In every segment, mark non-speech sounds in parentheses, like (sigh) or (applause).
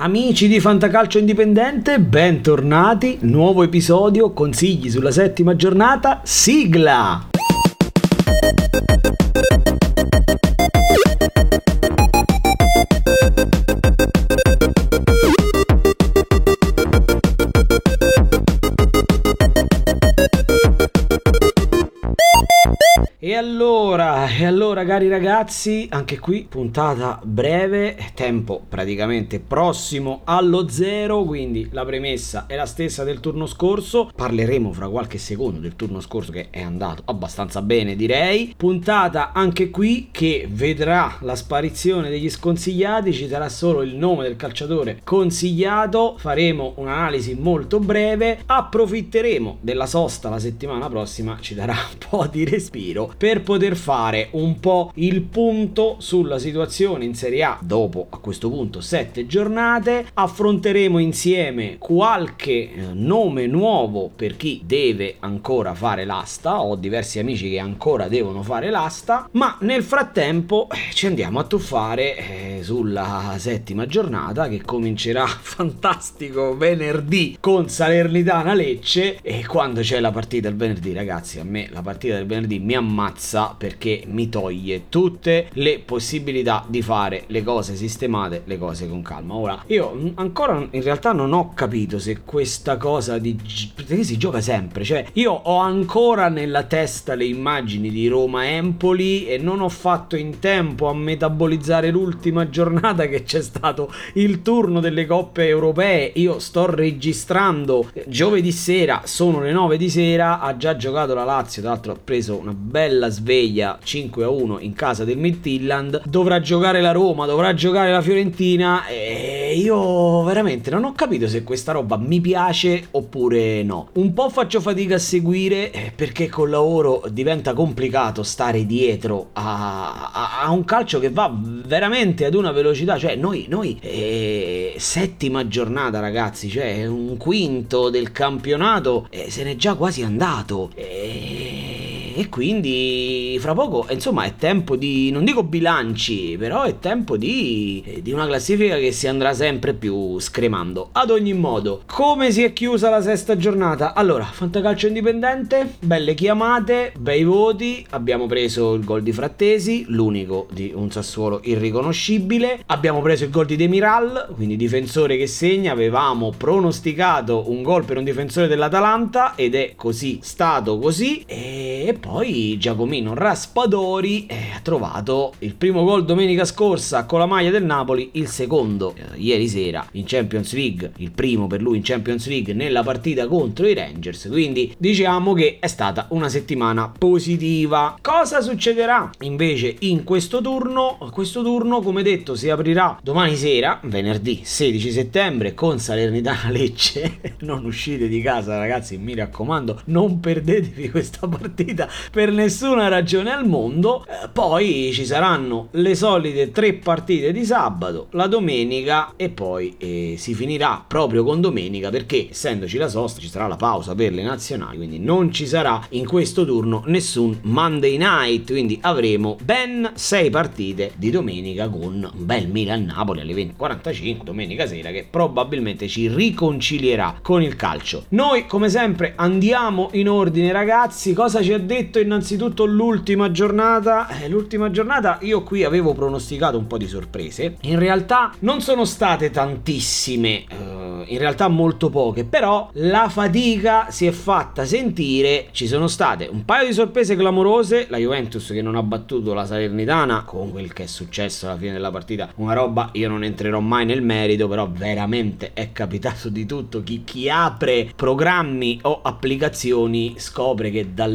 Amici di Fantacalcio Indipendente, bentornati, nuovo episodio, consigli sulla settima giornata, sigla! Cari ragazzi, anche qui puntata breve, tempo praticamente prossimo allo zero, quindi la premessa è la stessa del turno scorso, parleremo fra qualche secondo del turno scorso che è andato abbastanza bene direi, puntata anche qui che vedrà la sparizione degli sconsigliati, ci sarà solo il nome del calciatore consigliato, faremo un'analisi molto breve, approfitteremo della sosta la settimana prossima, ci darà un po' di respiro per poter fare un po' il punto sulla situazione in Serie A dopo a questo punto sette giornate. Affronteremo insieme qualche eh, nome nuovo per chi deve ancora fare l'asta. Ho diversi amici che ancora devono fare l'asta, ma nel frattempo eh, ci andiamo a tuffare eh, sulla settima giornata che comincerà (laughs) fantastico venerdì con Salernitana Lecce e quando c'è la partita il venerdì ragazzi a me la partita del venerdì mi ammazza ammazza perché mi toglie tutte le possibilità di fare le cose sistemate, le cose con calma. Ora, io ancora in realtà non ho capito se questa cosa di... perché si gioca sempre, cioè io ho ancora nella testa le immagini di Roma-Empoli e non ho fatto in tempo a metabolizzare l'ultima giornata che c'è stato il turno delle coppe europee. Io sto registrando giovedì sera, sono le 9 di sera, ha già giocato la Lazio, tra l'altro ha preso una bella sveglia 5 a 1 in casa del Midtjylland dovrà giocare la Roma dovrà giocare la Fiorentina e io veramente non ho capito se questa roba mi piace oppure no. Un po' faccio fatica a seguire eh, perché col lavoro diventa complicato stare dietro a, a, a un calcio che va veramente ad una velocità. Cioè noi, noi eh, settima giornata ragazzi cioè un quinto del campionato eh, se n'è già quasi andato. E e quindi fra poco insomma è tempo di non dico bilanci però è tempo di, eh, di una classifica che si andrà sempre più scremando. Ad ogni modo come si è chiusa la sesta giornata? Allora fantacalcio indipendente belle chiamate bei voti abbiamo preso il gol di Frattesi l'unico di un Sassuolo irriconoscibile. Abbiamo preso il gol di Demiral quindi difensore che segna avevamo pronosticato un gol per un difensore dell'Atalanta ed è così stato così e poi poi Giacomino Raspadori eh, ha trovato il primo gol domenica scorsa con la maglia del Napoli, il secondo eh, ieri sera in Champions League, il primo per lui in Champions League nella partita contro i Rangers. Quindi diciamo che è stata una settimana positiva. Cosa succederà invece in questo turno? Questo turno, come detto, si aprirà domani sera, venerdì 16 settembre, con Salernitana (laughs) Lecce. non uscite di casa, ragazzi, mi raccomando, non perdetevi questa partita per nessuna ragione al mondo. Eh, poi ci saranno le solite tre partite di sabato, la domenica e poi eh, si finirà proprio con domenica perché essendoci la sosta ci sarà la pausa per le nazionali, quindi non ci sarà in questo turno nessun Monday night, quindi avremo ben sei partite di domenica con un bel Milan-Napoli alle 20.45 domenica sera che probabilmente ci riconcilierà con il calcio. Noi come sempre andiamo in ordine ragazzi, cosa ci ha detto detto innanzitutto l'ultima giornata. Eh, l'ultima giornata io qui avevo pronosticato un po' di sorprese. In realtà non sono state tantissime. Eh, in realtà molto poche, però la fatica si è fatta sentire, ci sono state un paio di sorprese clamorose, la Juventus che non ha battuto la Salernitana con quel che è successo alla fine della partita, una roba io non entrerò mai nel merito, però veramente è capitato di tutto, chi, chi apre programmi o applicazioni scopre che dal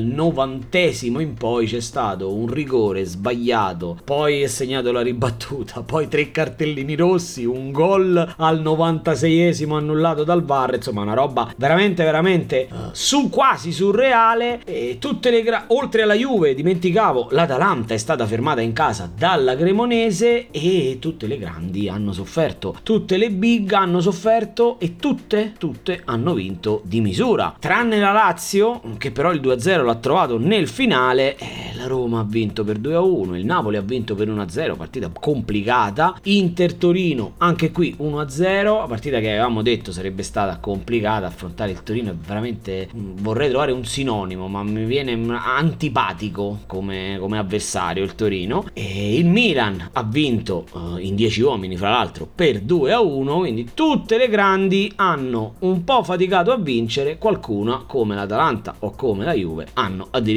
novantesimo in poi c'è stato un rigore sbagliato, poi è segnato la ribattuta, (laughs) poi tre cartellini rossi, un gol al 96esimo annullato dal VAR, insomma una roba veramente veramente uh, su quasi surreale. E tutte le gra- oltre alla Juve, dimenticavo, l'Atalanta è stata fermata in casa dalla Cremonese e tutte le grandi hanno sofferto, tutte le big hanno sofferto e tutte tutte hanno vinto di misura, tranne la Lazio che però il 2-0 l'ha trovato nel finale, eh, la Roma ha vinto per 2-1, il Napoli ha vinto per 1-0, partita complicata, Inter Torino anche qui 1-0, partita che avevamo detto sarebbe stata complicata, affrontare il Torino è veramente, mm, vorrei trovare un sinonimo, ma mi viene antipatico come, come avversario il Torino, e il Milan ha vinto uh, in 10 uomini fra l'altro per 2-1, quindi tutte le grandi hanno un po' faticato a vincere, qualcuna come l'Atalanta o come la Juve hanno addirittura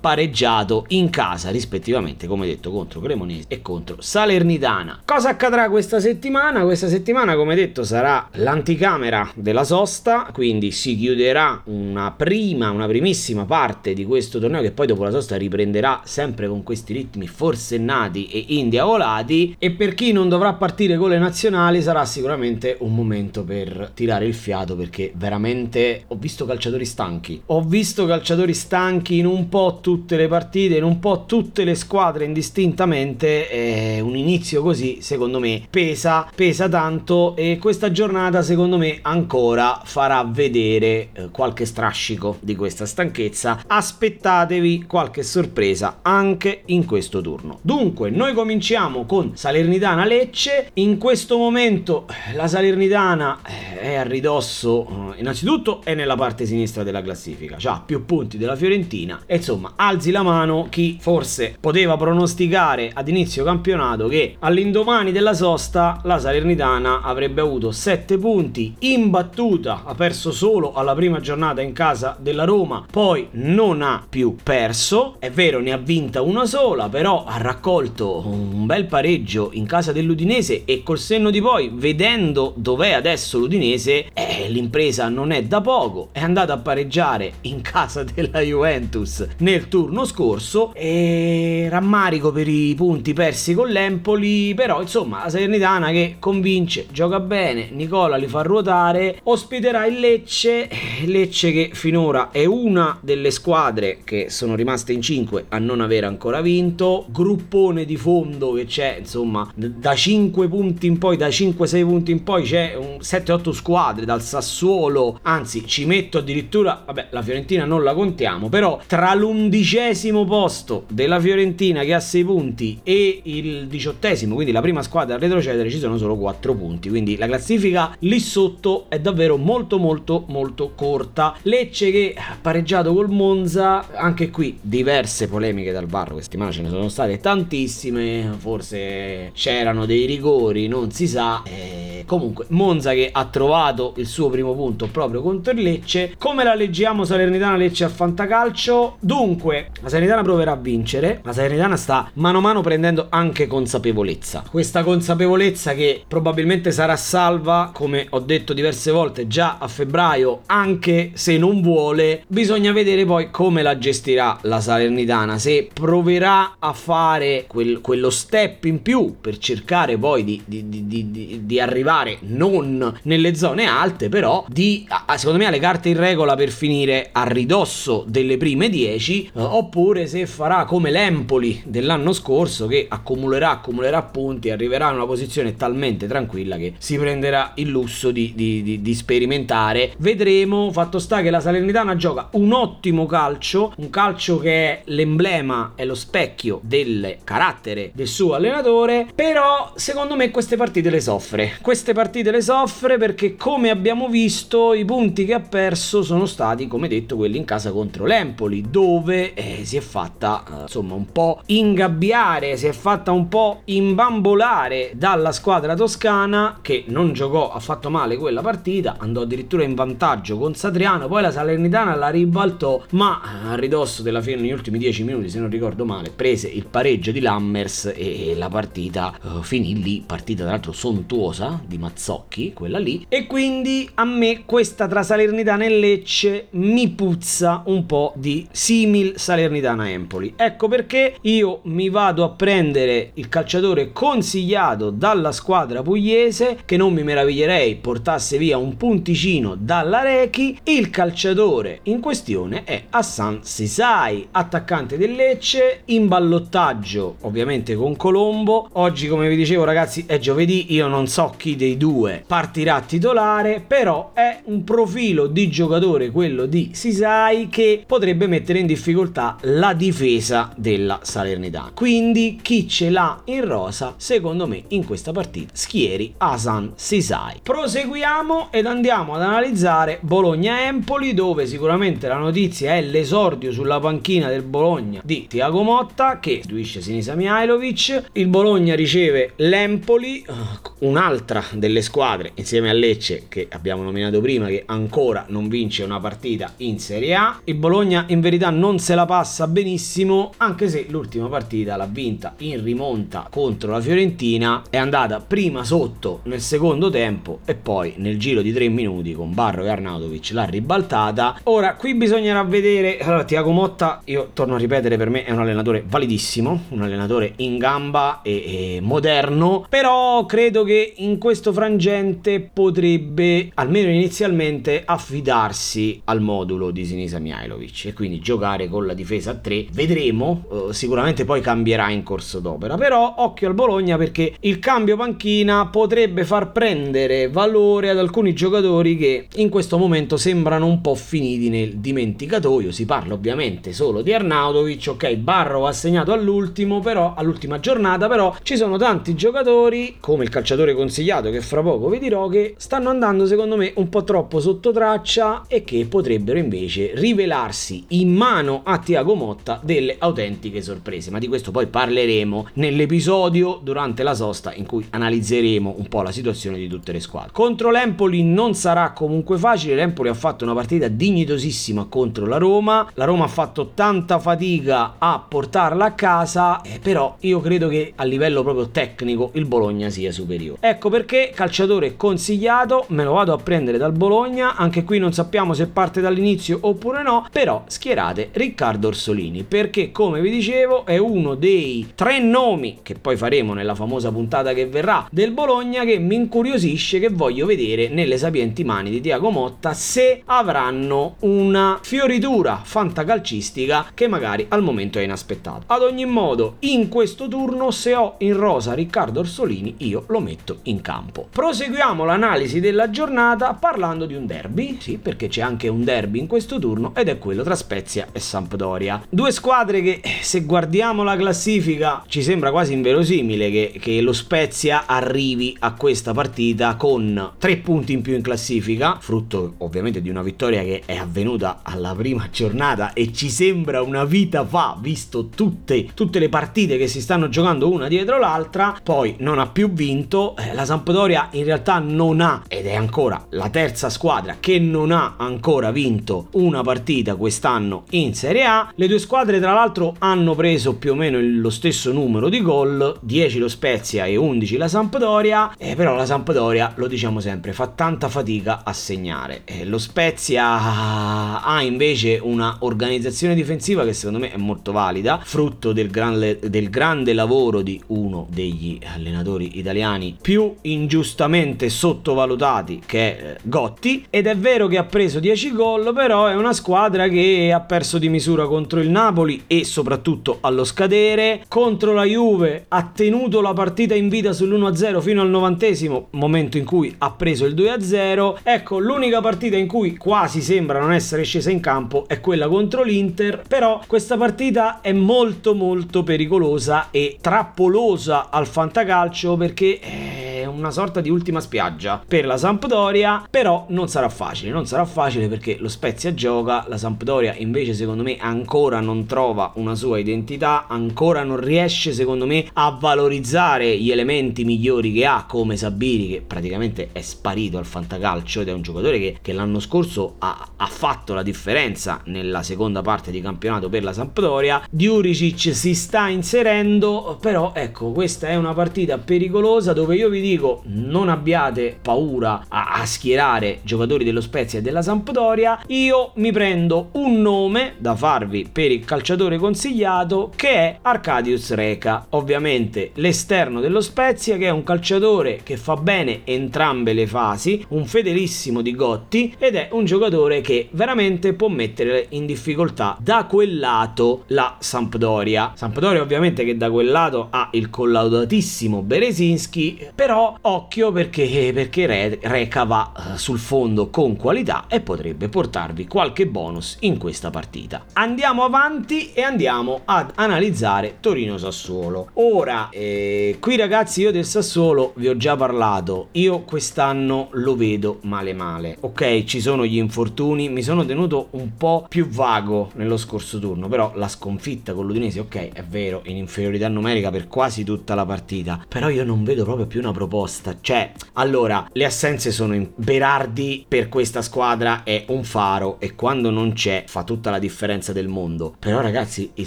pareggiato in casa rispettivamente come detto contro Cremonese e contro Salernitana. Cosa accadrà questa settimana? Questa settimana come detto sarà l'anticamera della sosta, quindi si chiuderà una prima, una primissima parte di questo torneo che poi dopo la sosta riprenderà sempre con questi ritmi forsennati e indiavolati e per chi non dovrà partire con le nazionali sarà sicuramente un momento per tirare il fiato perché veramente ho visto calciatori stanchi. Ho visto calciatori stanchi in un po' tutte le partite, in un po' tutte le squadre indistintamente. E un inizio così, secondo me, pesa, pesa tanto. E questa giornata, secondo me, ancora farà vedere eh, qualche strascico di questa stanchezza. Aspettatevi qualche sorpresa anche in questo turno. Dunque, noi cominciamo con Salernitana Lecce. In questo momento la Salernitana eh, è a ridosso, eh, innanzitutto è nella parte sinistra della classifica, ha più punti della Fiorentina e insomma alzi la mano chi forse poteva pronosticare ad inizio campionato che all'indomani della sosta la Salernitana avrebbe avuto 7 punti imbattuta, ha perso solo alla prima giornata in casa della Roma, poi non ha più perso, è vero ne ha vinta una sola, però ha raccolto un bel pareggio in casa dell'Udinese e col senno di poi vedendo dov'è adesso l'Udinese, eh, l'impresa non è da poco, è andata a pareggiare in casa della Juventus nel turno scorso. E rammarico per i punti persi con l'Empoli, però insomma la Salernitana che convince, gioca bene, Nicola li fa ruotare, ospiterà il Lecce, Lecce che finora è una delle squadre che sono rimaste in 5 a non aver ancora vinto, gruppone di fondo che c'è insomma da 5 punti in poi, da 5-6 punti in poi c'è un 7-8 squadre dal Sassuolo, anzi ci metto addirittura, vabbè la Fiorentina non la contiamo, però tra l'undicesimo posto della Fiorentina che ha 6 punti e il diciottesimo, quindi la prima squadra a retrocedere ci sono solo 4 punti, quindi la classifica lì sotto è davvero molto molto molto corta. Lecce che ha pareggiato col Monza, anche qui diverse polemiche dal VAR, questa settimana ce ne sono state tantissime, forse c'erano dei rigori, non si sa. Eh, comunque Monza che ha trovato il suo primo punto proprio contro il Lecce. Come la leggiamo Salernitana Lecce a Fantacalcio? Dunque, la Salernitana proverà a vincere. La Salernitana sta mano a mano prendendo anche consapevolezza. Questa consapevolezza che probabilmente sarà salva, come ho detto diverse volte già a febbraio, anche se non vuole, bisogna vedere poi come la gestirà la Salernitana, se proverà a fare quel, quello step in più per cercare poi di, di, di, di arrivare non nelle zone alte, però di, secondo me, ha le carte in regola per finire a ridosso delle prime 10, eh, oppure se farà come l'Empoli dell'anno scorso che accumulerà, accumulerà punti, arriverà in una posizione talmente tranquilla che si prenderà il lusso di, di, di, di sperimentare. Vedremo, fatto sta che la Salernitana gioca un ottimo calcio, un calcio che è l'emblema, è lo specchio del carattere del suo allenatore, però secondo me queste partite le soffre. Queste partite le soffre perché come abbiamo visto i punti che ha perso sono stati come detto quelli in casa contro l'Empoli dove eh, si è fatta eh, insomma un po' ingabbiare, si è fatta un po' imbambolare dalla squadra toscana che non giocò affatto male quella partita, andò addirittura in vantaggio con Satriano, poi la Salernitana la ribaltò, ma a ridosso della fine negli ultimi 10 minuti, se non ricordo male, prese il pareggio di Lammers e la partita uh, finì lì, partita tra l'altro sontuosa di Mazzocchi, quella lì, e quindi a me questa tra Salernitana e Lecce mi puzza un po' di simil Salernitana Empoli. Ecco perché io mi vado a prendere il calciatore consigliato dalla squadra pugliese, che non mi meraviglierei portasse via un punticino dalla Rechi, il calciatore in questione è Hassan Sisai, attaccante del Lecce, in ballottaggio ovviamente con Colombo. Oggi come vi dicevo ragazzi è giovedì, io non so chi dei due partirà titolare, però è un profilo di giocatore quello di Sisai che potrebbe mettere in difficoltà la difesa della Salernitana. Quindi chi ce l'ha in rosa, secondo me in questa partita schieri Hassan Sisai. Proseguiamo ed andiamo ad analizzare Bologna-Empoli dove sicuramente la notizia è l'esordio sulla panchina del Bologna di Tiago Motta che istituisce Sinisa Mihailovic. Il Bologna riceve l'Empoli, eh, un'altra delle squadre insieme a Lecce che abbiamo nominato prima che ancora non vince una partita in Serie A. Il Bologna in verità non se la passa benissimo anche se l'ultima partita l'ha vinta in rimonta contro la Fiorentina, è andata prima sotto nel secondo tempo e poi nel giro di tre minuti con Barro e Arnautovic l'ha ribaltata. Ora qui bisognerà vedere, allora Tiago Motta, io torno a ripetere per me è un allenatore validissimo, un allenatore in gamba e, e moderno, però credo che in questo frangente potrebbe almeno inizialmente affidarsi al modulo di Sinisa Mihailovic e quindi giocare con la difesa a 3. Vedremo, eh, sicuramente poi cambierà in corso d'opera, però occhio al Bologna perché il cambio panchina potrebbe far prendere valore ad alcuni giocatori che in questo momento sembrano un po' finiti nel dimenticatoio. Si parla ovviamente solo di Arnautovic, ok, Barro ha segnato all'ultimo, però all'ultima giornata, però ci sono tanti giocatori come il calciatore consigliato che fra poco vi dirò che stanno andando secondo me un po' troppo sotto traccia e che potrebbero invece rivelarsi in mano a Tiago Motta delle autentiche sorprese, ma di questo poi parleremo nell'episodio durante la sosta in cui analizzeremo un po' la situazione di tutte le squadre. Contro l'Empoli non sarà comunque facile, l'Empoli ha fatto una partita dignitosissima contro la Roma, la Roma ha fatto tanta fatica a portarla a casa, eh, però io credo che a livello proprio tecnico il Bologna sia superiore. Ecco perché calciatore consigliato, me lo vado a prendere dal Bologna, anche qui non sappiamo se parte dall'inizio oppure no, però schierate Riccardo Orsolini perché come vi dicevo è uno dei tre nomi che poi faremo nella famosa puntata che verrà del Bologna che mi incuriosisce che voglio vedere nelle sapienti mani di Tiago Motta se avranno una fioritura fantacalcistica che magari al momento è inaspettata. Ad ogni modo, in questo turno se ho in rosa Riccardo Orsolini, io lo metto in campo. Proseguiamo l'analisi della giornata parlando di un derby, sì, perché c'è anche un derby in questo turno ed è quello tra Spezia e Sampdoria. Due squadre che se guardiamo la classifica ci sembra quasi inverosimile che, che lo Spezia arrivi a questa partita con tre punti in più in classifica, frutto ovviamente di una vittoria che è avvenuta alla prima giornata e ci sembra una vita fa, visto tutte, tutte le partite che si stanno giocando una dietro l'altra, poi non ha più vinto, eh, la Sampdoria in realtà non ha, ed è ancora la terza squadra che non ha ancora vinto una partita quest'anno in Serie A, le due squadre tra l'altro hanno preso più o meno lo stesso numero di gol, 10 lo Spezia e 11 la Sampdoria, eh, però la Sampdoria, lo diciamo sempre, fa tanta fatica a segnare. Eh, lo Spezia ha invece una organizzazione difensiva che secondo me è molto valida, frutto del grande, del grande lavoro di uno degli allenatori italiani più ingiustamente sottovalutati che è eh, Gotti. Ed è vero che ha preso 10 gol però è una squadra che ha perso di misura contro il Napoli e soprattutto allo scadere. Contro la Juve ha tenuto la partita in vita sull'1-0 fino al novantesimo momento in cui ha preso il 2-0 ecco l'unica partita in cui quasi sembra non essere scesa in campo è quella contro l'Inter però questa partita è molto molto pericolosa e trappolosa al fantacalcio perché è una sorta di ultima spiaggia per la Sampdoria, però non sarà facile, non sarà facile perché lo Spezia gioca, la Sampdoria invece secondo me ancora non trova una sua identità, ancora non riesce secondo me a valorizzare gli elementi migliori che ha come Sabiri che praticamente è sparito al fantacalcio ed è un giocatore che, che l'anno scorso ha, ha fatto la differenza nella seconda parte di campionato per la Sampdoria, Diuricic si sta inserendo, però ecco questa è una partita pericolosa dove io vi dico motivo non abbiate paura a, a schierare giocatori dello Spezia e della Sampdoria, io mi prendo un nome da farvi per il calciatore consigliato che è Arcadius Reca. Ovviamente l'esterno dello Spezia che è un calciatore che fa bene entrambe le fasi, un fedelissimo di Gotti ed è un giocatore che veramente può mettere in difficoltà da quel lato la Sampdoria. Sampdoria ovviamente che da quel lato ha il collaudatissimo Beresinski, però occhio perché, perché Re, Reca va uh, sul fondo con qualità e potrebbe portarvi qualche bonus in questa partita. Andiamo avanti e andiamo ad analizzare Torino-Sassuolo. Ora, eh, qui ragazzi io del Sassuolo vi ho già parlato, io quest'anno lo vedo male male. Ok, ci sono gli infortuni, mi sono tenuto un po' più vago nello scorso turno, però la sconfitta con l'Udinese, ok, è vero, in inferiorità numerica per quasi tutta la partita, però io non vedo proprio più una proposta. Cioè, allora, le assenze sono in Berardi per questa squadra è un faro e quando non c'è fa tutta la differenza del mondo. Però ragazzi, il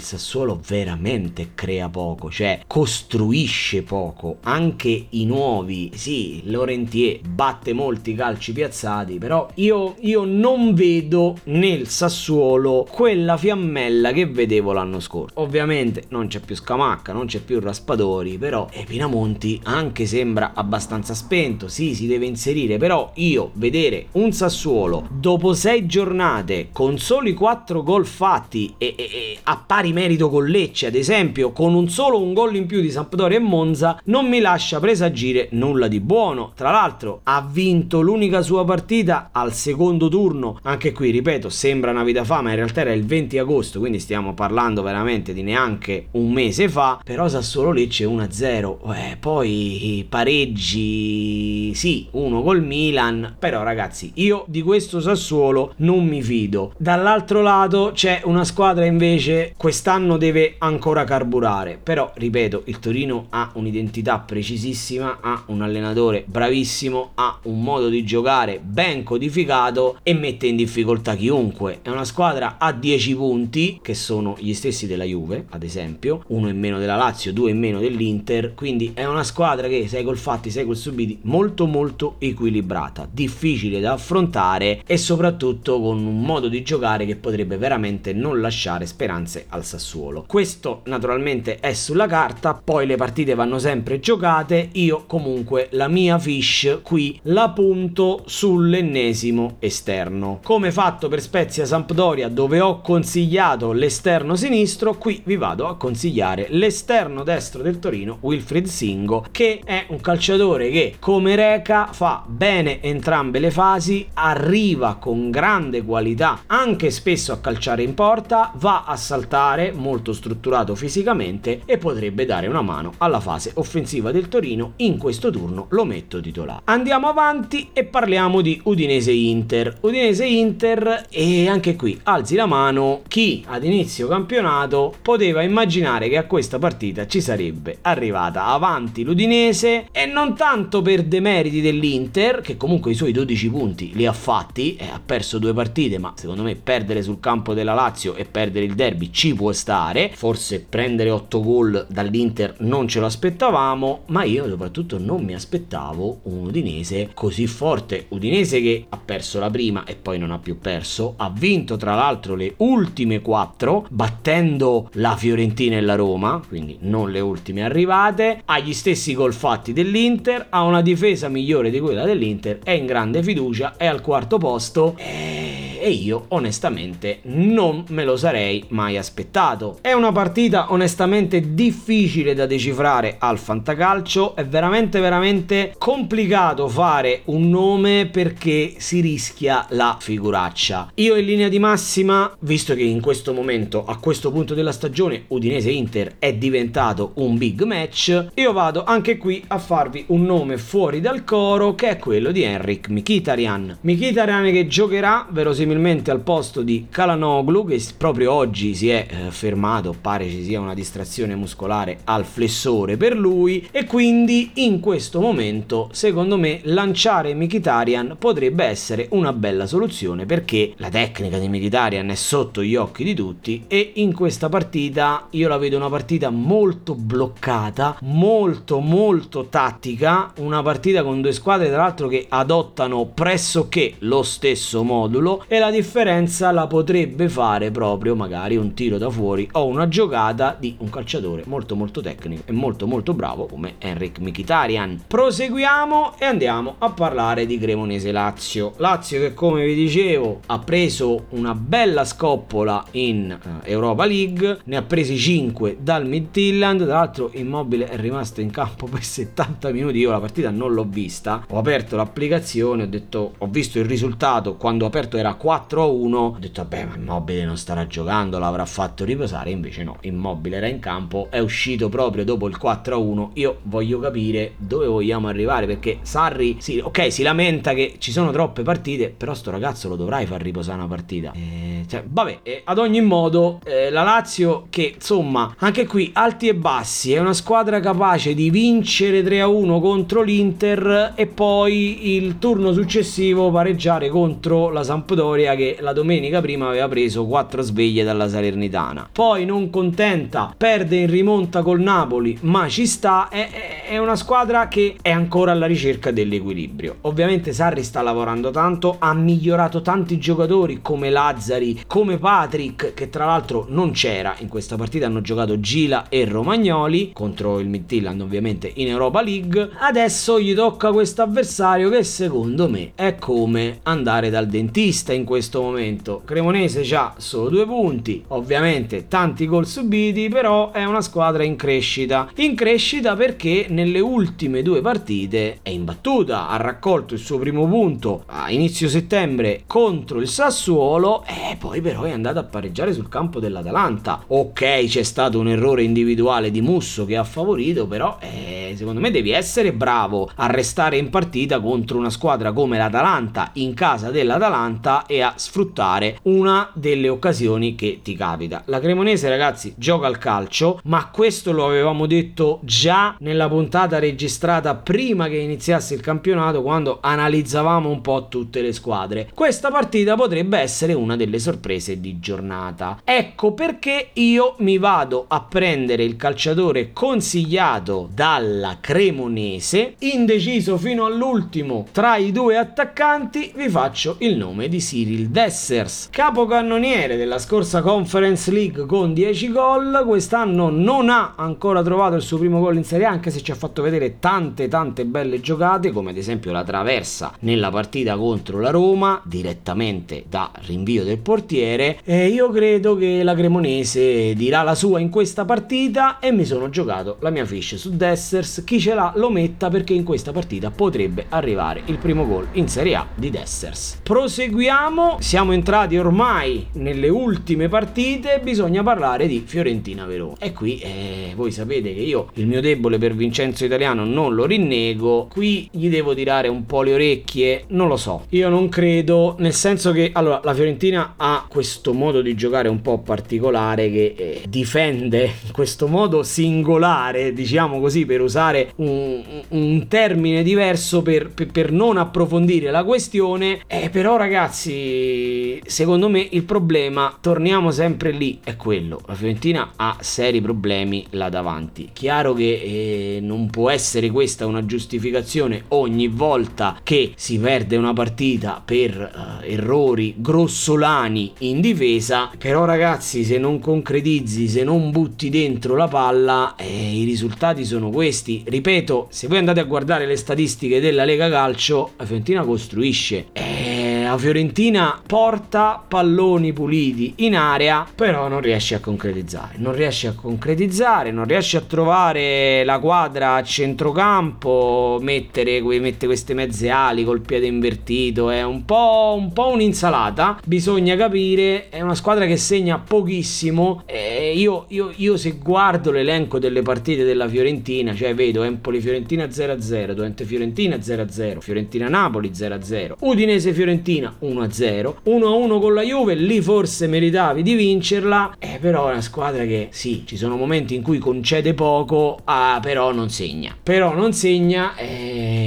Sassuolo veramente crea poco, cioè costruisce poco, anche i nuovi, sì, Laurentier batte molti calci piazzati, però io, io non vedo nel Sassuolo quella fiammella che vedevo l'anno scorso. Ovviamente non c'è più Scamacca, non c'è più Raspadori, però e Pinamonti anche sembra abbastanza spento, sì, si deve inserire, però io vedere un Sassuolo dopo sei giornate con soli quattro gol fatti e, e, e a pari merito con Lecce, ad esempio, con un solo un gol in più di Sampdoria e Monza, non mi lascia presagire nulla di buono. Tra l'altro ha vinto l'unica sua partita al secondo turno, anche qui ripeto, sembra una vita fa, ma in realtà era il 20 agosto, quindi stiamo parlando veramente di neanche un mese fa, però Sassuolo Lecce 1-0, eh, poi pareggi, sì, uno col Milan, però ragazzi, io di questo Sassuolo non mi fido. Dall'altro lato c'è una squadra invece quest'anno deve ancora carburare, però ripeto, il Torino ha un'identità precisissima, ha un allenatore bravissimo, ha un modo di giocare ben codificato e mette in difficoltà chiunque. È una squadra a 10 punti, che sono gli stessi della Juve, ad esempio, uno in meno della Lazio, due in meno dell'Inter, quindi è una squadra che 6 gol fatti, 6 gol subiti, molto molto equilibrata, difficile da affrontare e soprattutto con un modo di giocare che potrebbe veramente non lasciare speranze al Sassuolo. Questo naturalmente è sulla carta, poi le partite vanno sempre giocate, io comunque la mia fish qui la punto sull'ennesimo esterno. Come fatto per Spezia Sampdoria dove ho consigliato l'esterno sinistro, qui vi vado a consigliare l'esterno destro del Torino, Wilfried Singo, che è un calciatore che come Reca fa bene entrambe le fasi, arriva con grande qualità anche spesso a calciare in porta, va a saltare, molto strutturato fisicamente e potrebbe dare una mano alla fase offensiva del Torino. In questo turno lo metto titolare. Andiamo avanti e parliamo di Udinese Inter. Udinese Inter e anche qui alzi la mano chi ad inizio campionato poteva immaginare che a questa partita ci sarebbe arrivata avanti l'Udinese e non tanto per demeriti dell'Inter che comunque i suoi 12 punti li ha fatti e ha perso due partite ma secondo me perdere sul campo della Lazio e perdere il derby ci può stare. Forse prendere 8 gol dall'Inter non ce lo aspettavamo ma io soprattutto non mi aspettavo un Udinese così forte. Udinese che ha perso la prima e poi non ha più perso ha vinto tra l'altro le ultime 4 battendo la Fiorentina e la Roma quindi non le ultime arrivate. Ha gli stessi gol fatti dell'Inter ha una difesa migliore di quella dell'Inter è in grande fiducia è al quarto posto. E e io onestamente non me lo sarei mai aspettato. È una partita onestamente difficile da decifrare al fantacalcio, è veramente veramente complicato fare un nome perché si rischia la figuraccia. Io in linea di massima, visto che in questo momento, a questo punto della stagione, Udinese-Inter è diventato un big match, io vado anche qui a farvi un nome fuori dal coro che è quello di Henrik Mikitarian. Mikitarian che giocherà verosimilmente verosimilmente al posto di Kalanoglu che proprio oggi si è eh, fermato, pare ci sia una distrazione muscolare al flessore per lui e quindi in questo momento secondo me lanciare Mkhitaryan potrebbe essere una bella soluzione perché la tecnica di Mkhitaryan è sotto gli occhi di tutti e in questa partita io la vedo una partita molto bloccata, molto molto tattica, una partita con due squadre tra l'altro che adottano pressoché lo stesso modulo e la differenza la potrebbe fare proprio magari un tiro da fuori o una giocata di un calciatore molto molto tecnico e molto molto bravo come Enric Mkhitaryan. Proseguiamo e andiamo a parlare di Cremonese Lazio. Lazio che come vi dicevo ha preso una bella scoppola in uh, Europa League, ne ha presi 5 dal Midtjylland, tra l'altro Immobile è rimasto in campo (laughs) per 70 minuti, io la partita non l'ho vista, ho aperto l'applicazione, ho detto ho visto il risultato, quando ho aperto era 4 a 1, ho detto vabbè ma Immobile non starà giocando, l'avrà fatto riposare, invece no, Immobile era in campo, è uscito proprio dopo il 4 a 1, io voglio capire dove vogliamo arrivare perché Sarri, sì, ok, si lamenta che ci sono troppe partite, però sto ragazzo lo dovrai far riposare una partita. Eh, cioè, vabbè, eh, ad ogni modo, eh, la Lazio che insomma, anche qui alti e bassi, è una squadra capace di vincere 3 a 1 contro l'Inter e poi il turno successivo pareggiare contro la Sampdoria che la domenica prima aveva preso 4 sveglie dalla Salernitana. Poi non contenta, perde in rimonta col Napoli, ma ci sta, è, è una squadra che è ancora alla ricerca dell'equilibrio. Ovviamente Sarri sta lavorando tanto, ha migliorato tanti giocatori come Lazzari, come Patrick, che tra l'altro non c'era in questa partita, hanno giocato Gila e Romagnoli contro il Midtjylland ovviamente in Europa League. Adesso gli tocca questo avversario che secondo me è come andare dal dentista in questo momento. Cremonese ha solo due punti, ovviamente tanti gol subiti, però è una squadra in crescita. In crescita perché nelle ultime due partite è imbattuta, ha raccolto il suo primo punto a inizio settembre contro il Sassuolo e poi però è andata a pareggiare sul campo dell'Atalanta. Ok, c'è stato un errore individuale di Musso che ha favorito, però eh, secondo me devi essere bravo a restare in partita contro una squadra come l'Atalanta in casa dell'Atalanta e a sfruttare una delle occasioni che ti capita. La Cremonese ragazzi gioca al calcio, ma questo lo avevamo detto già nella puntata registrata prima che iniziasse il campionato quando analizzavamo un po' tutte le squadre. Questa partita potrebbe essere una delle sorprese di giornata. Ecco perché io mi vado a prendere il calciatore consigliato dalla Cremonese, indeciso fino all'ultimo tra i due attaccanti, vi faccio il nome di Cyril Dessers, capocannoniere della scorsa Conference League con 10 gol, quest'anno non ha ancora trovato il suo primo gol in Serie A anche se ci ha fatto vedere tante tante belle giocate come ad esempio la traversa nella partita contro la Roma direttamente da rinvio del portiere. E io credo che la Cremonese dirà la sua in questa partita e mi sono giocato la mia fish su Dessers. Chi ce l'ha lo metta perché in questa partita potrebbe arrivare il primo gol in Serie A di Dessers. Proseguiamo siamo entrati ormai nelle ultime partite bisogna parlare di Fiorentina Verona. E qui eh, voi sapete che io il mio debole per Vincenzo Italiano non lo rinnego. Qui gli devo tirare un po' le orecchie non lo so. Io non credo nel senso che allora la Fiorentina ha questo modo di giocare un po' particolare che eh, difende in (laughs) questo modo singolare diciamo così per usare un, un termine diverso per, per, per, non approfondire la questione. Eh, però ragazzi secondo me il problema torniamo sempre lì è quello. La Fiorentina ha seri problemi là davanti. Chiaro che eh, non può essere questa una giustificazione ogni volta che si perde una partita per uh, errori grossolani in difesa. Però ragazzi se non concretizzi se non butti dentro la palla eh, i risultati sono questi. Ripeto se voi andate a guardare le statistiche della Lega Calcio la Fiorentina costruisce eh, la Fiorentina porta palloni puliti in area, però non riesce a concretizzare. Non riesce a concretizzare, non riesce a trovare la quadra a centrocampo, mettere, mette queste mezze ali col piede invertito. È un po', un po' un'insalata. Bisogna capire, è una squadra che segna pochissimo. Io, io, io se guardo l'elenco delle partite della Fiorentina, cioè vedo Empoli-Fiorentina 0-0, Duente Fiorentina 0-0, Fiorentina-Napoli 0-0, Udinese-Fiorentina Fiorentina 1-0, 1-1 con la Juve, lì forse meritavi di vincerla, eh, però è una squadra che sì, ci sono momenti in cui concede poco, ah, però non segna. Però non segna eh,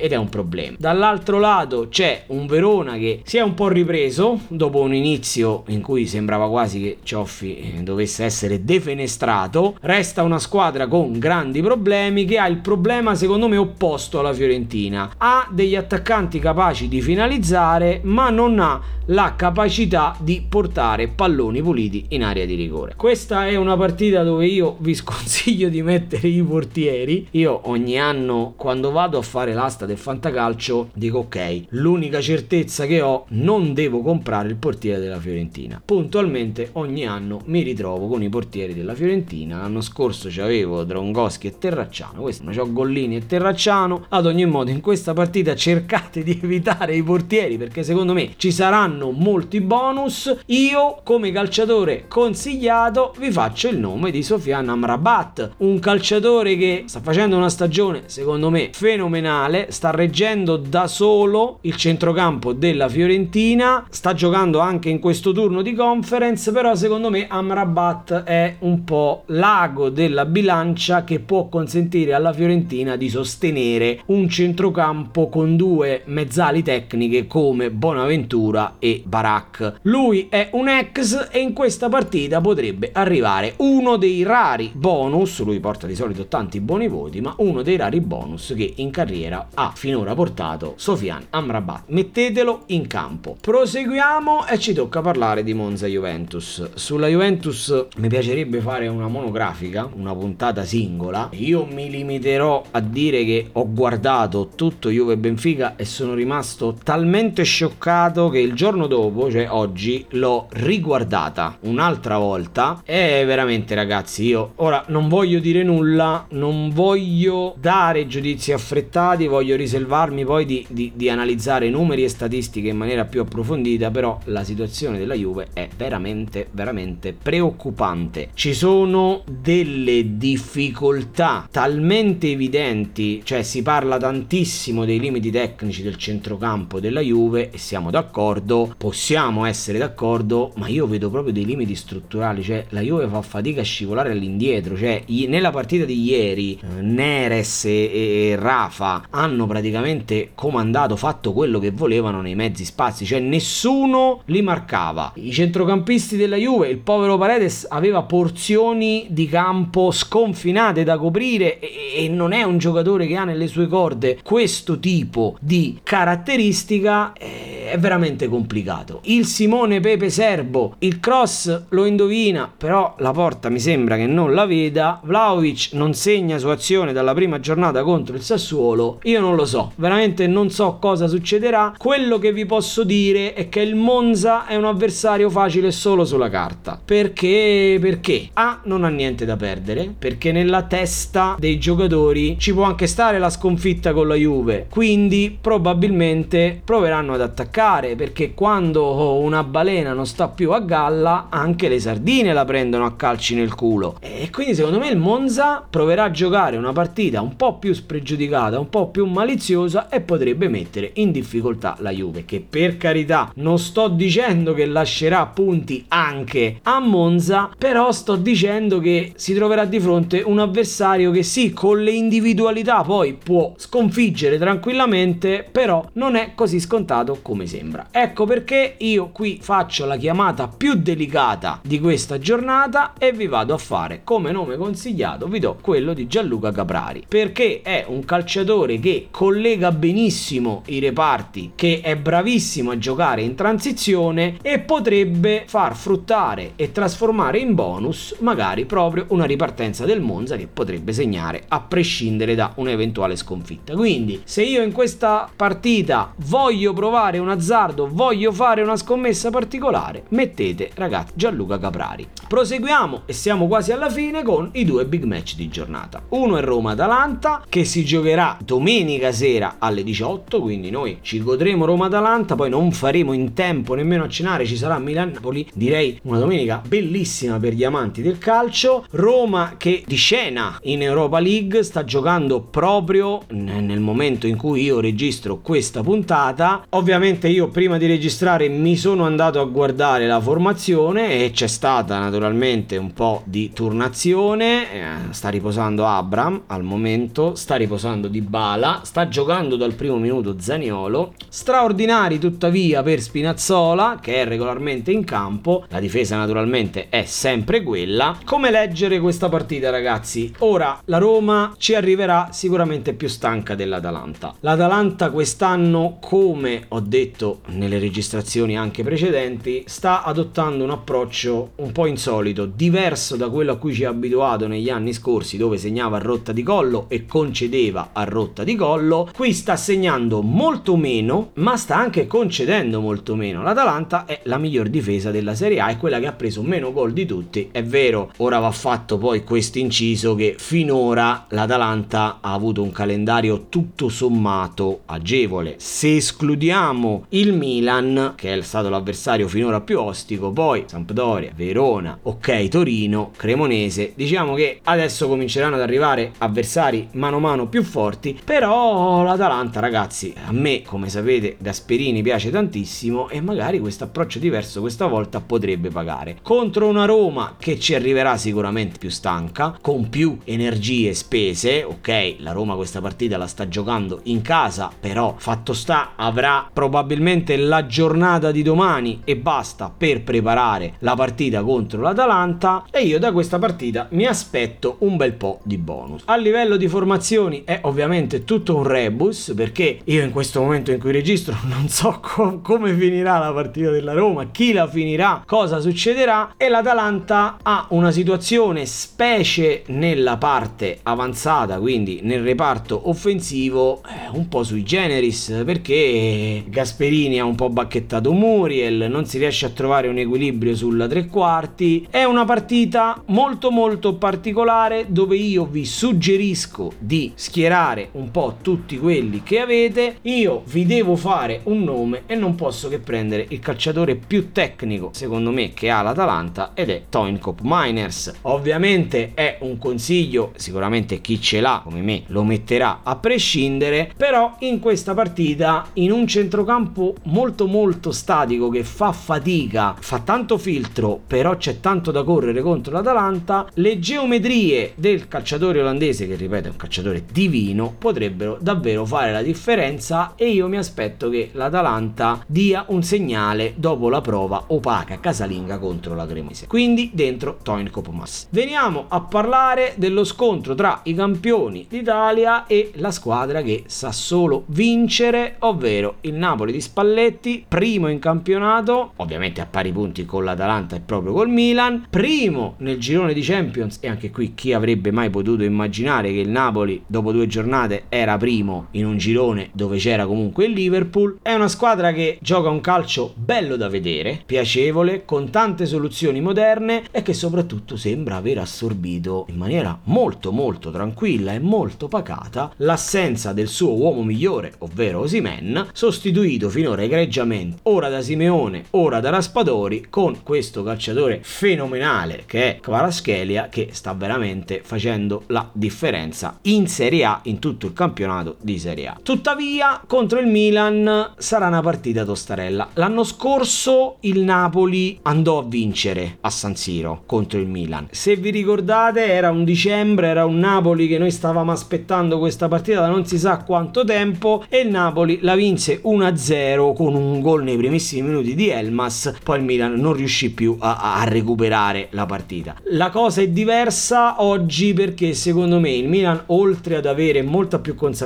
ed è un problema. Dall'altro lato c'è un Verona che si è un po' ripreso dopo un inizio in cui sembrava quasi che Cioffi eh, dovesse essere defenestrato. Resta una squadra con grandi problemi che ha il problema secondo me opposto alla Fiorentina. Ha degli attaccanti capaci di finalizzare ma non ha la capacità di portare palloni puliti in area di rigore. Questa è una partita dove io vi (laughs) sconsiglio di mettere i portieri. Io ogni anno quando vado a fare l'asta del fantacalcio dico ok, l'unica certezza che ho non devo comprare il portiere della Fiorentina. Puntualmente ogni anno mi ritrovo con i portieri della Fiorentina. L'anno scorso c'avevo Drongoschi e Terracciano, quest'anno c'ho Gollini e Terracciano. Ad ogni modo in questa partita cercate di evitare i portieri perché secondo me ci saranno molti bonus. Io, come calciatore consigliato, vi faccio il nome di Sofian Amrabat, un calciatore che sta facendo una stagione, secondo me, fenomenale, sta reggendo da solo il centrocampo della Fiorentina, sta giocando anche in questo turno di conference, però secondo me Amrabat è un po' l'ago della bilancia che può consentire alla Fiorentina di sostenere un centrocampo con due mezzali tecniche come Bonaventura e Barak. Lui è un ex e in questa partita potrebbe arrivare uno dei rari bonus, lui porta di solito tanti buoni voti, ma uno dei rari bonus che in carriera ha finora portato Sofian Amrabat. Mettetelo in campo. Proseguiamo e ci tocca parlare di Monza Juventus. Sulla Juventus mi piacerebbe fare una monografica, una puntata singola. Io mi limiterò a dire che ho guardato tutto Juve Benfica e sono rimasto talmente scioccato che il giorno dopo, cioè oggi, l'ho riguardata un'altra volta e veramente ragazzi io ora non voglio dire nulla, non voglio dare giudizi affrettati, voglio riservarmi poi di, di, di analizzare numeri e statistiche in maniera più approfondita, però la situazione della Juve è veramente, veramente preoccupante. Ci sono delle difficoltà talmente evidenti, cioè si parla tantissimo dei limiti tecnici del centrocampo della Juve e siamo d'accordo, possiamo essere d'accordo, ma io vedo proprio dei limiti strutturali, cioè la Juve fa fatica a scivolare all'indietro, cioè nella partita di ieri eh, Neres e, e Rafa hanno praticamente comandato, fatto quello che volevano nei mezzi spazi, cioè nessuno li marcava. I centrocampisti della Juve, il povero Paredes aveva porzioni di campo sconfinate da coprire e, e non è un giocatore che ha nelle sue corde questo tipo di caratteristica. Eh, è veramente complicato. Il Simone Pepe Serbo, il cross lo indovina, però la porta mi sembra che non la veda. Vlaovic non segna su azione dalla prima giornata contro il Sassuolo. Io non lo so, veramente non so cosa succederà. Quello che vi posso dire è che il Monza è un avversario facile solo sulla carta. Perché? Perché? A non ha niente da perdere, perché nella testa dei giocatori ci può anche stare la sconfitta con la Juve. Quindi probabilmente proveranno ad attaccare perché quando una balena non sta più a galla anche le sardine la prendono a calci nel culo e quindi secondo me il Monza proverà a giocare una partita un po' più spregiudicata un po' più maliziosa e potrebbe mettere in difficoltà la Juve che per carità non sto dicendo che lascerà punti anche a Monza però sto dicendo che si troverà di fronte un avversario che sì con le individualità poi può sconfiggere tranquillamente però non è così scontato come sembra. Ecco perché io qui faccio la chiamata più delicata di questa giornata e vi vado a fare come nome consigliato, vi do quello di Gianluca Caprari, perché è un calciatore che collega benissimo i reparti, che è bravissimo a giocare in transizione e potrebbe far fruttare e trasformare in bonus magari proprio una ripartenza del Monza che potrebbe segnare a prescindere da un'eventuale sconfitta. Quindi, se io in questa partita voglio provare una azzardo, voglio fare una scommessa particolare, mettete ragazzi Gianluca Caprari. Proseguiamo e siamo quasi alla fine con i due big match di giornata. Uno è Roma-Atalanta che si giocherà domenica sera alle 18, quindi noi ci godremo Roma-Atalanta, poi non faremo in tempo nemmeno a cenare, ci sarà Milan-Napoli, direi una domenica bellissima per gli amanti del calcio. Roma che di scena in Europa League sta giocando proprio nel momento in cui io registro questa puntata. Ovviamente io prima di registrare mi sono andato a guardare la formazione e c'è stata naturalmente un po' di turnazione, eh, sta riposando Abram al momento, sta riposando Dybala, sta giocando dal primo minuto Zaniolo, straordinari tuttavia per Spinazzola che è regolarmente in campo, la difesa naturalmente è sempre quella. Come leggere questa partita ragazzi? Ora la Roma ci arriverà sicuramente più stanca dell'Atalanta. L'Atalanta quest'anno, come ho detto nelle registrazioni anche precedenti, sta adottando un approccio un po' insolito, diverso da quello a cui ci ha abituato negli anni scorsi dove segnava a rotta di collo e concedeva a rotta di collo. Qui sta segnando molto meno, ma sta anche concedendo molto meno. L'Atalanta è la miglior difesa della Serie A, è quella che ha preso meno gol di tutti. È vero, ora va fatto poi questo inciso che finora l'Atalanta ha avuto un calendario tutto sommato agevole. Se escludiamo il Milan, che è stato l'avversario finora più ostico, poi Sampdoria, Verona, ok Torino, Cremonese, diciamo che adesso cominceranno ad arrivare avversari mano a mano più forti, però l'Atalanta ragazzi, a me come sapete Gasperini piace tantissimo e magari questo approccio diverso questa volta potrebbe pagare. Contro una Roma che ci arriverà sicuramente più stanca, con più energie spese, ok, la Roma questa partita la sta giocando in casa, però fatto sta avrà probabilmente la giornata di domani e basta per preparare la partita contro l'Atalanta e io da questa partita mi aspetto un bel po' di bonus. A livello di formazioni è ovviamente tutto un rebus perché io in questo momento in cui registro (laughs) non so co- come finirà la partita della Roma, chi la finirà, cosa succederà e l'Atalanta ha una situazione specie nella parte avanzata, quindi nel reparto offensivo, eh, un po' sui generis perché Gasperini ha un po' bacchettato Muriel, non si riesce a trovare un equilibrio sulla tre quarti. È una partita molto molto particolare dove io vi suggerisco di schierare un po' tutti quelli che avete. Io vi devo fare un nome e non posso che prendere il calciatore più tecnico secondo me che ha l'Atalanta ed è Toinkop Miners. Ovviamente è un consiglio, sicuramente chi ce l'ha come me lo metterà a prescindere, però in questa partita in un centrocampo molto molto statico che fa fatica, fa tanto filtro, però c'è tanto da correre contro l'Atalanta, le geometrie del calciatore olandese che ripeto è un calciatore divino potrebbero davvero fare la differenza e io mi aspetto che l'Atalanta dia un segnale dopo la prova opaca casalinga contro la Cremonese. Quindi dentro Toin Copomas. Veniamo a parlare dello scontro tra i campioni d'Italia e la squadra che sa solo vincere, ovvero il Napoli di Spalletti, primo in campionato, ovviamente a pari punti con l'Atalanta e proprio col Milan, primo nel girone di Champions e anche qui chi avrebbe mai potuto immaginare che il Napoli dopo due giornate era primo in un girone dove c'era comunque il Liverpool. È una squadra che gioca un calcio bello da vedere, piacevole, con tante soluzioni moderne e che soprattutto sembra aver assorbito in maniera molto molto tranquilla e molto pacata l'assenza del suo uomo migliore, ovvero Osimen, sostituito finora egregiamente ora da Simeone, ora da Raspadori con questo calciatore fenomenale che è Kvaraschelia che sta veramente facendo la differenza in Serie A in tutto il campionato di Serie A. Tuttavia contro il Milan sarà una partita tostarella. L'anno scorso il Napoli andò a vincere a San Siro contro il Milan. Se vi ricordate era un dicembre, era un Napoli che noi stavamo aspettando questa partita da non si sa quanto tempo e il Napoli la vinse 1-0 con un gol nei primissimi minuti di Elmas, poi il Milan non riuscì più a, a recuperare la partita. La cosa è diversa oggi perché secondo me il Milan oltre ad avere molta più consapevolezza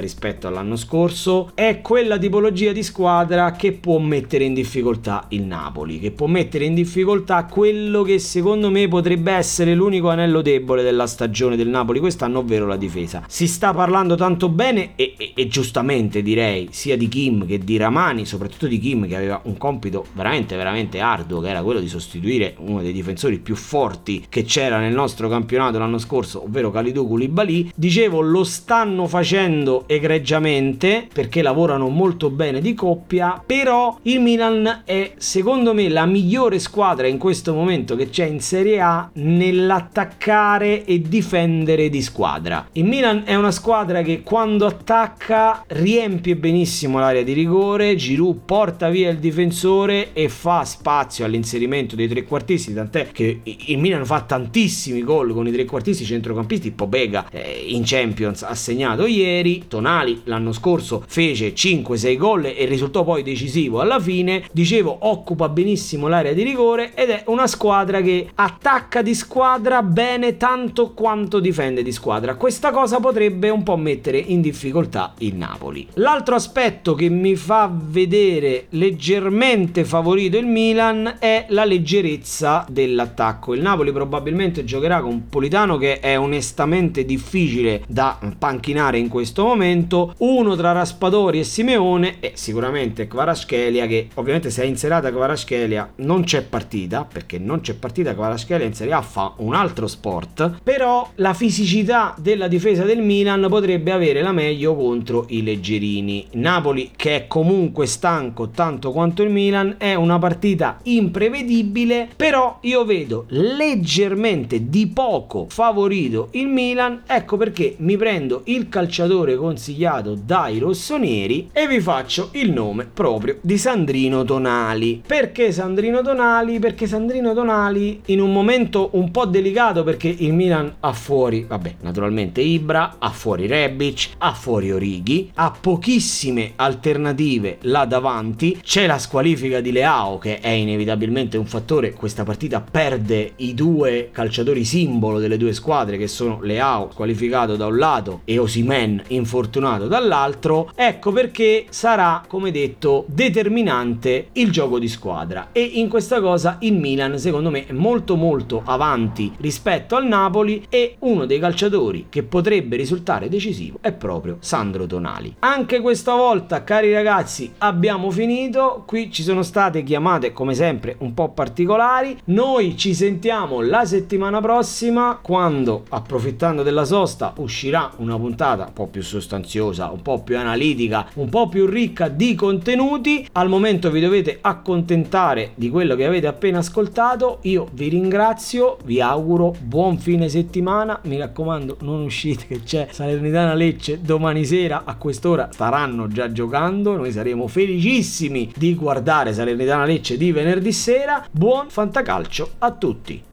rispetto all'anno scorso è quella tipologia di squadra che può mettere in difficoltà il Napoli, che può mettere in difficoltà quello che secondo me potrebbe essere l'unico anello debole della stagione del Napoli quest'anno, ovvero la difesa. Si sta parlando tanto bene e, e, e giustamente direi sia di Kim che di Ramani, soprattutto di Kim che aveva un compito veramente veramente arduo che era quello di sostituire uno dei difensori più forti che c'era nel nostro campionato l'anno scorso, ovvero Kalidou Koulibaly. Dicevo lo stanno facendo egregiamente perché lavorano molto bene di coppia, però il Milan è secondo me la migliore squadra in questo momento che c'è in Serie A nell'attaccare e difendere di squadra. Il Milan è una squadra che quando attacca riempie benissimo l'area di rigore, Giroud porta via il difensore e fa spazio all'inserimento dei trequartisti, tant'è che il Milan fa tantissimi gol con i trequartisti centrocampisti, Pobega eh, in Champions ha segnato ieri, Tonali l'anno scorso fece 5-6 gol e risultò poi decisivo alla fine, dicevo occupa benissimo l'area di rigore ed è una squadra che attacca di squadra bene tanto quanto difende di squadra. Questa cosa potrebbe un po' mettere in difficoltà il Napoli. L'altro aspetto che mi fa vedere leggermente favorito il Milan è la leggerezza dell'attacco. Il Napoli probabilmente giocherà con Politano che è onestamente difficile da panchinare in questo momento, uno tra Raspadori e Simeone e sicuramente Kvaratskhelia che ovviamente se è inserata Kvaratskhelia non c'è partita perché non c'è partita Kvaratskhelia in Serie A fa un altro sport, però la fisicità della difesa del Milan potrebbe avere la meglio contro i leggerini. Napoli che è comunque stanco tanto quanto il Milan è una partita imprevedibile, però io vedo leggermente di poco favorito il Milan, ecco perché mi prendo il calciatore consigliato dai rossoneri e vi faccio il nome proprio di Sandrino Tonali. Perché Sandrino Tonali? Perché Sandrino Tonali in un momento un po' delicato perché il Milan ha fuori, vabbè, naturalmente Ibra, ha fuori Rebic, ha fuori Orighi, ha pochissime alternative là davanti, c'è la squalifica di Leao che è inevitabilmente un fattore, questa partita perde i due calciatori simbolo delle due squadre che sono Leao squalificato da un lato e Osimen infortunato dall'altro, ecco perché sarà, come detto, determinante il gioco di squadra e in questa cosa il Milan secondo me è molto molto avanti rispetto al Napoli e uno dei calciatori che potrebbe risultare decisivo è proprio Sandro Tonali. Anche questa volta, cari ragazzi, abbiamo finito. Qui ci sono state chiamate come sempre un po' particolari. Noi ci sentiamo la settimana prossima quando approfittando della sosta uscirà una puntata un po' più sostanziosa, un po' più analitica, un po' più ricca di contenuti. Al momento vi dovete accontentare di quello che avete appena ascoltato. Io vi ringrazio, vi auguro buon fine settimana. Mi raccomando, non uscite che c'è Salernitana Lecce domani sera a quest'ora staranno già giocando. Noi saremo felicissimi di guardare Salernitana Lecce di venerdì sera. Buon fantacalcio a tutti!